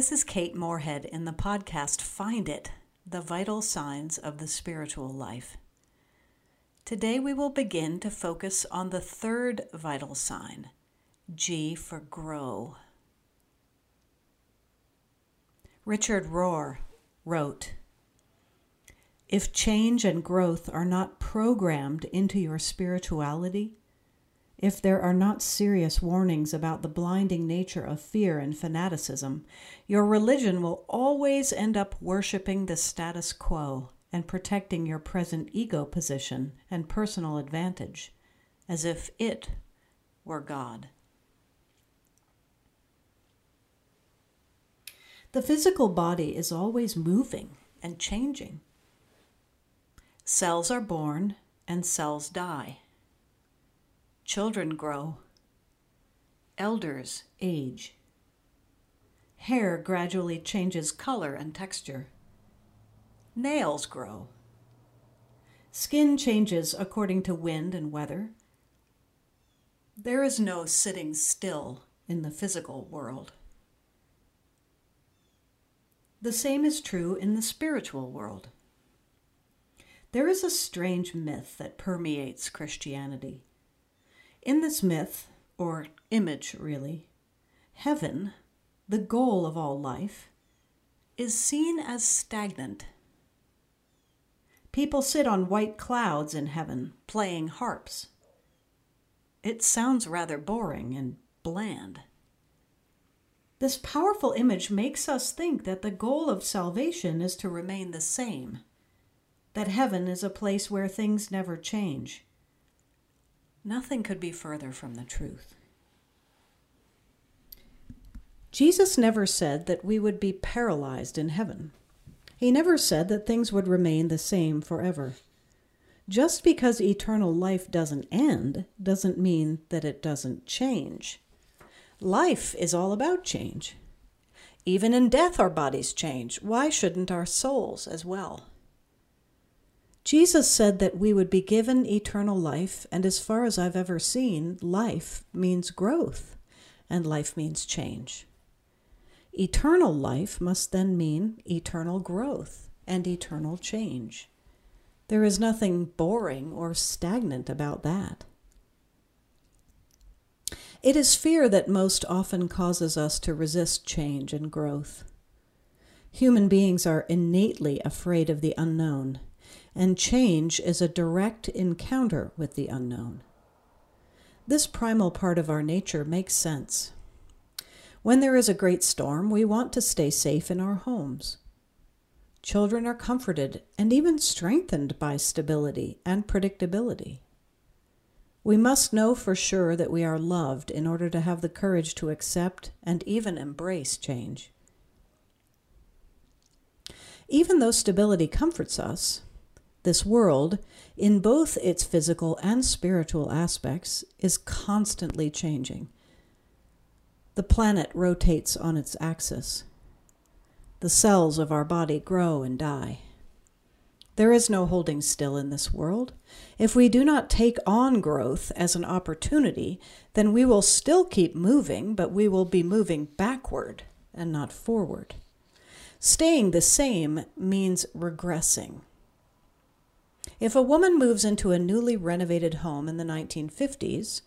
This is Kate Moorhead in the podcast Find It The Vital Signs of the Spiritual Life. Today we will begin to focus on the third vital sign, G for grow. Richard Rohr wrote If change and growth are not programmed into your spirituality, if there are not serious warnings about the blinding nature of fear and fanaticism, your religion will always end up worshiping the status quo and protecting your present ego position and personal advantage as if it were God. The physical body is always moving and changing. Cells are born and cells die. Children grow. Elders age. Hair gradually changes color and texture. Nails grow. Skin changes according to wind and weather. There is no sitting still in the physical world. The same is true in the spiritual world. There is a strange myth that permeates Christianity. In this myth, or image really, heaven, the goal of all life, is seen as stagnant. People sit on white clouds in heaven playing harps. It sounds rather boring and bland. This powerful image makes us think that the goal of salvation is to remain the same, that heaven is a place where things never change Nothing could be further from the truth. Jesus never said that we would be paralyzed in heaven. He never said that things would remain the same forever. Just because eternal life doesn't end doesn't mean that it doesn't change. Life is all about change. Even in death, our bodies change. Why shouldn't our souls as well? Jesus said that we would be given eternal life, and as far as I've ever seen, life means growth, and life means change. Eternal life must then mean eternal growth and eternal change. There is nothing boring or stagnant about that. It is fear that most often causes us to resist change and growth. Human beings are innately afraid of the unknown and change is a direct encounter with the unknown. This primal part of our nature makes sense. When there is a great storm, we want to stay safe in our homes. Children are comforted and even strengthened by stability and predictability. We must know for sure that we are loved in order to have the courage to accept and even embrace change. Even though stability comforts us, this world, in both its physical and spiritual aspects, is constantly changing. The planet rotates on its axis. The cells of our body grow and die. There is no holding still in this world. If we do not take on growth as an opportunity, then we will still keep moving, but we will be moving backward and not forward. Staying the same means regressing. If a woman moves into a newly renovated home in the 1950s,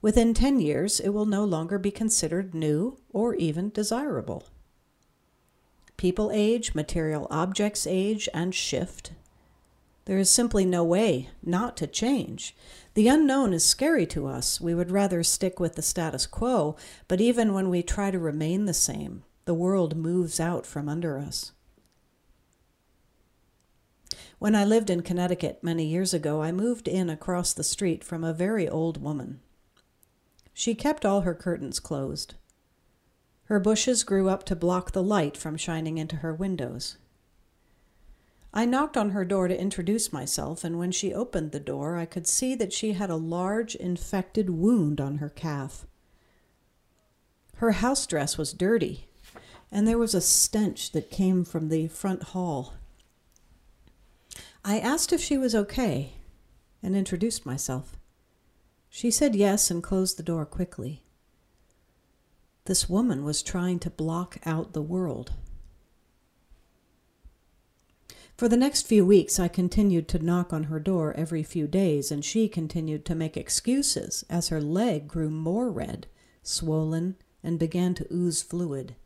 within 10 years it will no longer be considered new or even desirable. People age, material objects age and shift. There is simply no way not to change. The unknown is scary to us. We would rather stick with the status quo, but even when we try to remain the same, the world moves out from under us. When I lived in Connecticut many years ago, I moved in across the street from a very old woman. She kept all her curtains closed. Her bushes grew up to block the light from shining into her windows. I knocked on her door to introduce myself, and when she opened the door, I could see that she had a large infected wound on her calf. Her house dress was dirty, and there was a stench that came from the front hall. I asked if she was okay and introduced myself. She said yes and closed the door quickly. This woman was trying to block out the world. For the next few weeks, I continued to knock on her door every few days, and she continued to make excuses as her leg grew more red, swollen, and began to ooze fluid.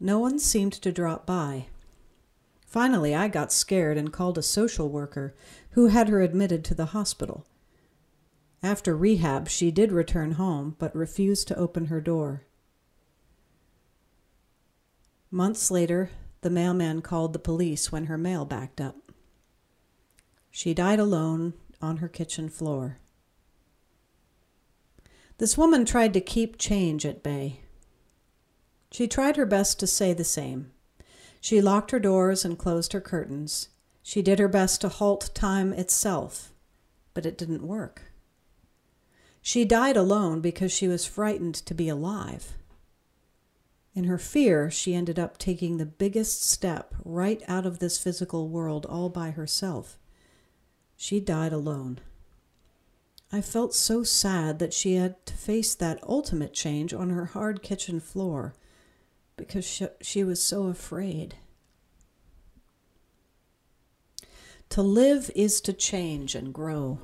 No one seemed to drop by. Finally, I got scared and called a social worker who had her admitted to the hospital. After rehab, she did return home, but refused to open her door. Months later, the mailman called the police when her mail backed up. She died alone on her kitchen floor. This woman tried to keep change at bay. She tried her best to say the same. She locked her doors and closed her curtains. She did her best to halt time itself, but it didn't work. She died alone because she was frightened to be alive. In her fear, she ended up taking the biggest step right out of this physical world all by herself. She died alone. I felt so sad that she had to face that ultimate change on her hard kitchen floor because she, she was so afraid. To live is to change and grow.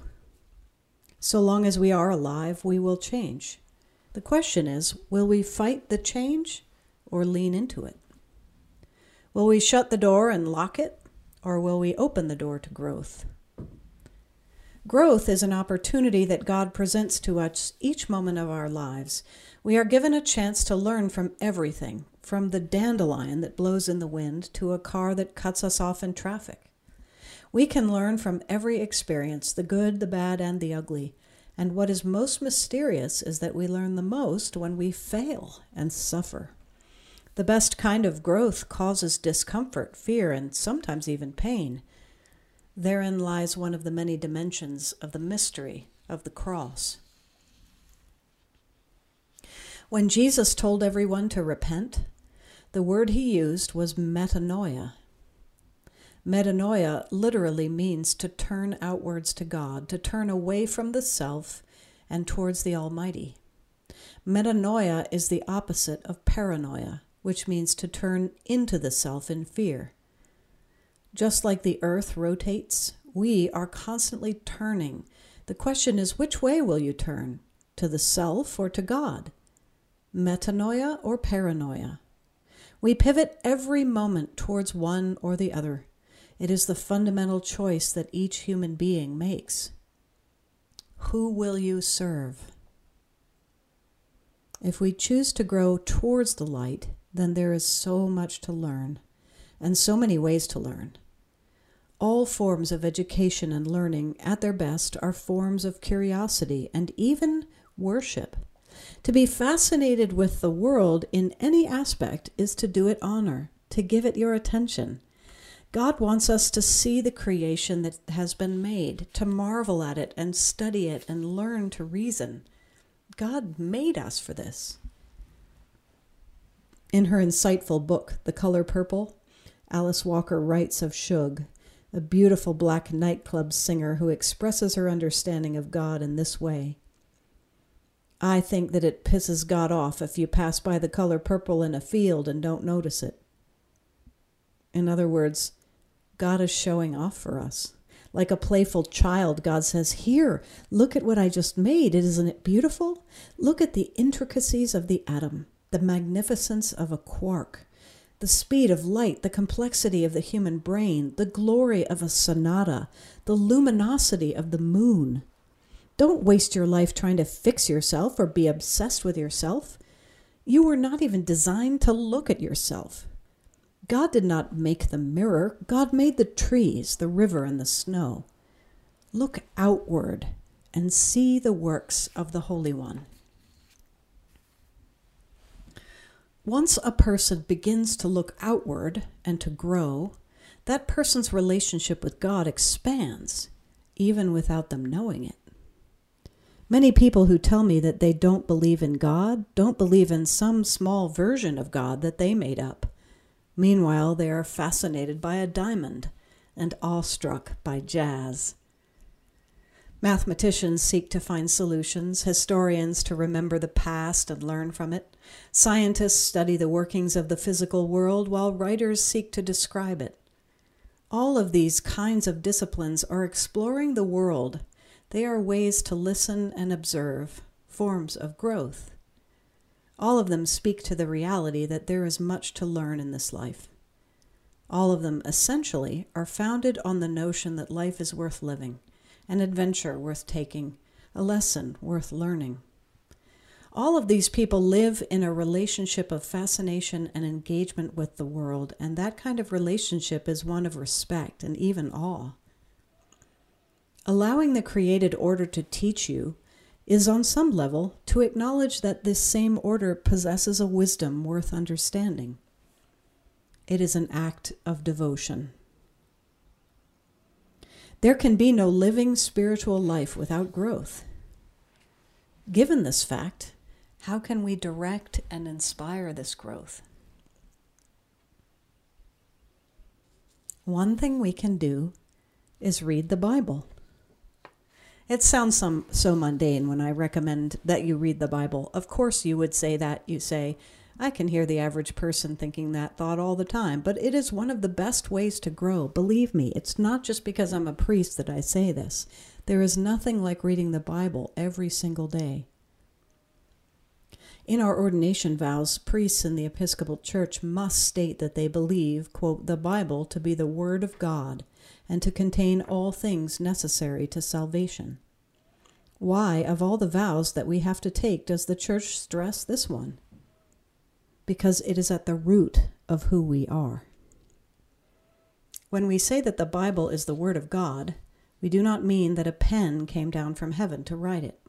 So long as we are alive, we will change. The question is will we fight the change or lean into it? Will we shut the door and lock it, or will we open the door to growth? Growth is an opportunity that God presents to us each moment of our lives. We are given a chance to learn from everything, from the dandelion that blows in the wind to a car that cuts us off in traffic. We can learn from every experience, the good, the bad, and the ugly. And what is most mysterious is that we learn the most when we fail and suffer. The best kind of growth causes discomfort, fear, and sometimes even pain. Therein lies one of the many dimensions of the mystery of the cross. When Jesus told everyone to repent, the word he used was metanoia. Metanoia literally means to turn outwards to God, to turn away from the self and towards the Almighty. Metanoia is the opposite of paranoia which means to turn into the self in fear. Just like the earth rotates, we are constantly turning. The question is which way will you turn? To the self or to God? Metanoia or paranoia? We pivot every moment towards one or the other. It is the fundamental choice that each human being makes. Who will you serve? If we choose to grow towards the light, then there is so much to learn and so many ways to learn. All forms of education and learning, at their best, are forms of curiosity and even worship. To be fascinated with the world in any aspect is to do it honor, to give it your attention. God wants us to see the creation that has been made, to marvel at it and study it and learn to reason. God made us for this. In her insightful book, The Color Purple, Alice Walker writes of Shug, a beautiful black nightclub singer who expresses her understanding of God in this way. I think that it pisses God off if you pass by the color purple in a field and don't notice it. In other words, God is showing off for us. Like a playful child, God says, Here, look at what I just made. Isn't it beautiful? Look at the intricacies of the atom the magnificence of a quark, the speed of light, the complexity of the human brain, the glory of a sonata, the luminosity of the moon. Don't waste your life trying to fix yourself or be obsessed with yourself. You were not even designed to look at yourself. God did not make the mirror, God made the trees, the river, and the snow. Look outward and see the works of the Holy One. Once a person begins to look outward and to grow, that person's relationship with God expands, even without them knowing it. Many people who tell me that they don't believe in God don't believe in some small version of God that they made up. Meanwhile, they are fascinated by a diamond and awestruck by jazz. Mathematicians seek to find solutions, historians to remember the past and learn from it. Scientists study the workings of the physical world, while writers seek to describe it. All of these kinds of disciplines are exploring the world. They are ways to listen and observe, forms of growth. All of them speak to the reality that there is much to learn in this life. All of them essentially are founded on the notion that life is worth living an adventure worth taking, a lesson worth learning. All of these people live in a relationship of fascination and engagement with the world, and that kind of relationship is one of respect and even awe. Allowing the created order to teach you is, on some level, to acknowledge that this same order possesses a wisdom worth understanding. It is an act of devotion. There can be no living spiritual life without growth. Given this fact, how can we direct and inspire this growth? One thing we can do is read the Bible. It sounds some, so mundane when I recommend that you read the Bible. Of course, you would say that. You say, I can hear the average person thinking that thought all the time, but it is one of the best ways to grow. Believe me, it's not just because I'm a priest that I say this. There is nothing like reading the Bible every single day. In our ordination vows, priests in the Episcopal Church must state that they believe, quote, the Bible to be the Word of God and to contain all things necessary to salvation. Why, of all the vows that we have to take, does the Church stress this one? because it is at the root of who we are. When we say that the Bible is the Word of God, we do not mean that a pen came down from heaven to write it.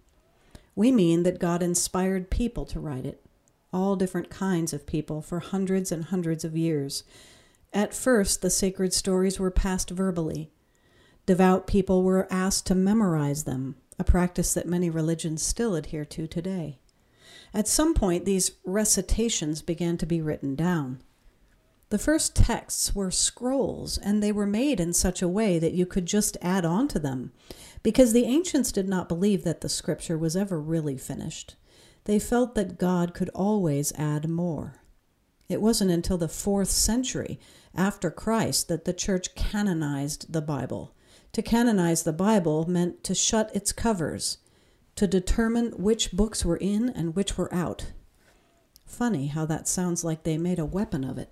We mean that God inspired people to write it, all different kinds of people for hundreds and hundreds of years. At first, the sacred stories were passed verbally. Devout people were asked to memorize them, a practice that many religions still adhere to today. At some point, these recitations began to be written down. The first texts were scrolls, and they were made in such a way that you could just add on to them, because the ancients did not believe that the scripture was ever really finished. They felt that God could always add more. It wasn't until the fourth century after Christ that the church canonized the Bible. To canonize the Bible meant to shut its covers to determine which books were in and which were out. Funny how that sounds like they made a weapon of it.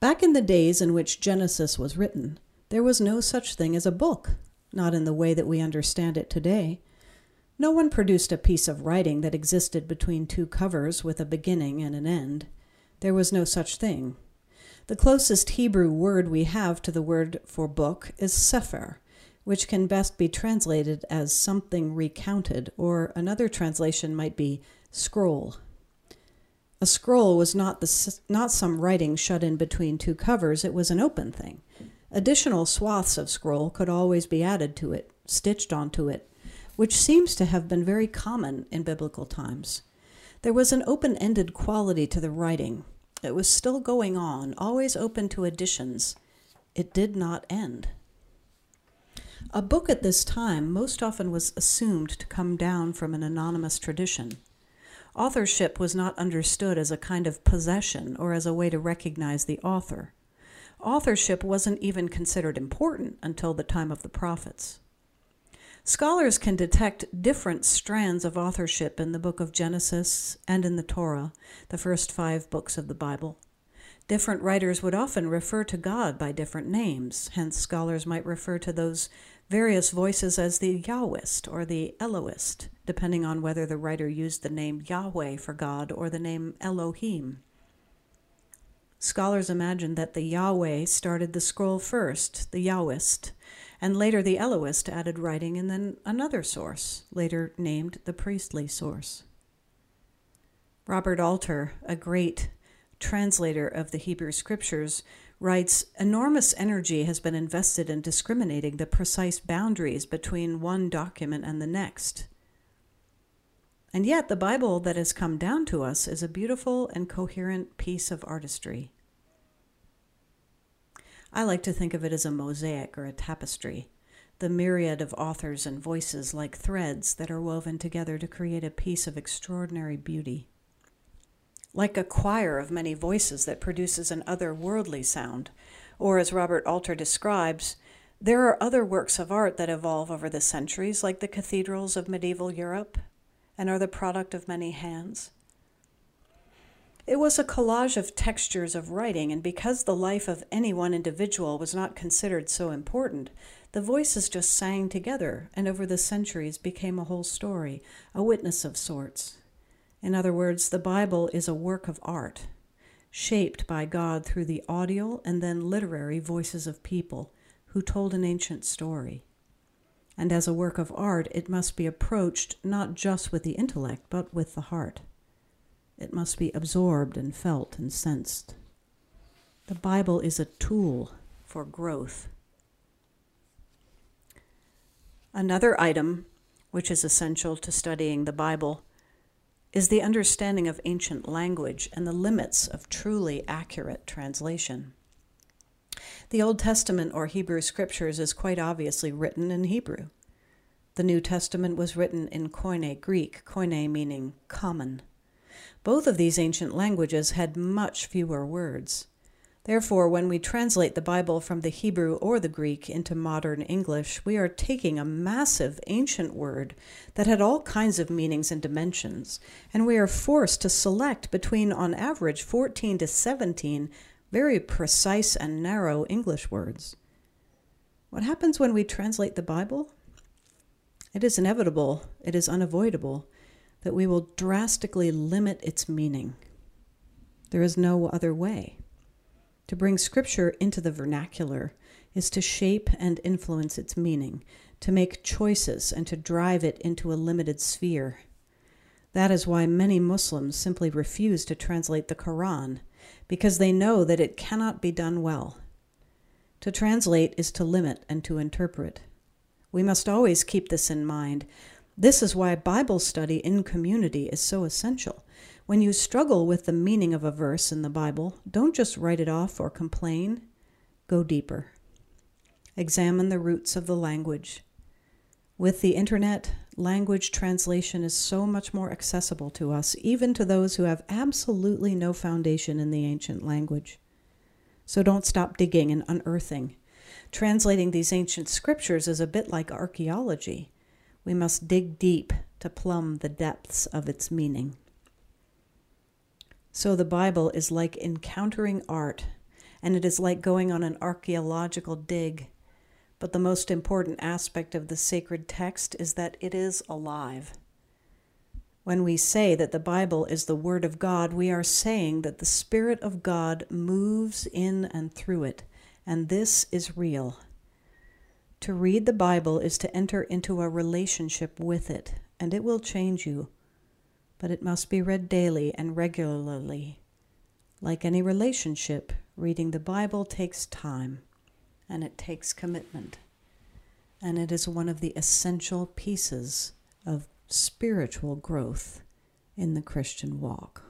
Back in the days in which Genesis was written, there was no such thing as a book, not in the way that we understand it today. No one produced a piece of writing that existed between two covers with a beginning and an end. There was no such thing. The closest Hebrew word we have to the word for book is sefer, which can best be translated as something recounted, or another translation might be scroll. A scroll was not, the, not some writing shut in between two covers, it was an open thing. Additional swaths of scroll could always be added to it, stitched onto it, which seems to have been very common in biblical times. There was an open ended quality to the writing. It was still going on, always open to additions. It did not end. A book at this time most often was assumed to come down from an anonymous tradition. Authorship was not understood as a kind of possession or as a way to recognize the author. Authorship wasn't even considered important until the time of the prophets. Scholars can detect different strands of authorship in the book of Genesis and in the Torah, the first five books of the Bible. Different writers would often refer to God by different names, hence, scholars might refer to those various voices as the Yahwist or the Elohist, depending on whether the writer used the name Yahweh for God or the name Elohim. Scholars imagine that the Yahweh started the scroll first, the Yahwist, and later the Elohist added writing and then another source, later named the priestly source. Robert Alter, a great translator of the Hebrew Scriptures, writes Enormous energy has been invested in discriminating the precise boundaries between one document and the next. And yet, the Bible that has come down to us is a beautiful and coherent piece of artistry. I like to think of it as a mosaic or a tapestry. the myriad of authors and voices like threads that are woven together to create a piece of extraordinary beauty. Like a choir of many voices that produces an otherworldly sound, or as Robert Alter describes, there are other works of art that evolve over the centuries, like the cathedrals of medieval Europe, and are the product of many hands. It was a collage of textures of writing, and because the life of any one individual was not considered so important, the voices just sang together and over the centuries became a whole story, a witness of sorts. In other words, the Bible is a work of art, shaped by God through the audio and then literary voices of people who told an ancient story. And as a work of art, it must be approached not just with the intellect, but with the heart. It must be absorbed and felt and sensed. The Bible is a tool for growth. Another item which is essential to studying the Bible is the understanding of ancient language and the limits of truly accurate translation. The Old Testament or Hebrew Scriptures is quite obviously written in Hebrew. The New Testament was written in Koine Greek, Koine meaning common. Both of these ancient languages had much fewer words. Therefore, when we translate the Bible from the Hebrew or the Greek into modern English, we are taking a massive ancient word that had all kinds of meanings and dimensions, and we are forced to select between, on average, 14 to 17 very precise and narrow English words. What happens when we translate the Bible? It is inevitable, it is unavoidable that we will drastically limit its meaning. There is no other way. To bring Scripture into the vernacular is to shape and influence its meaning, to make choices and to drive it into a limited sphere. That is why many Muslims simply refuse to translate the Quran, because they know that it cannot be done well. To translate is to limit and to interpret. We must always keep this in mind this is why Bible study in community is so essential. When you struggle with the meaning of a verse in the Bible, don't just write it off or complain. Go deeper. Examine the roots of the language. With the internet, language translation is so much more accessible to us, even to those who have absolutely no foundation in the ancient language. So don't stop digging and unearthing. Translating these ancient scriptures is a bit like archaeology. We must dig deep to plumb the depths of its meaning. So the Bible is like encountering art, and it is like going on an archaeological dig. But the most important aspect of the sacred text is that it is alive. When we say that the Bible is the Word of God, we are saying that the Spirit of God moves in and through it, and this is real. To read the Bible is to enter into a relationship with it, and it will change you. But it must be read daily and regularly. Like any relationship, reading the Bible takes time and it takes commitment. And it is one of the essential pieces of spiritual growth in the Christian walk.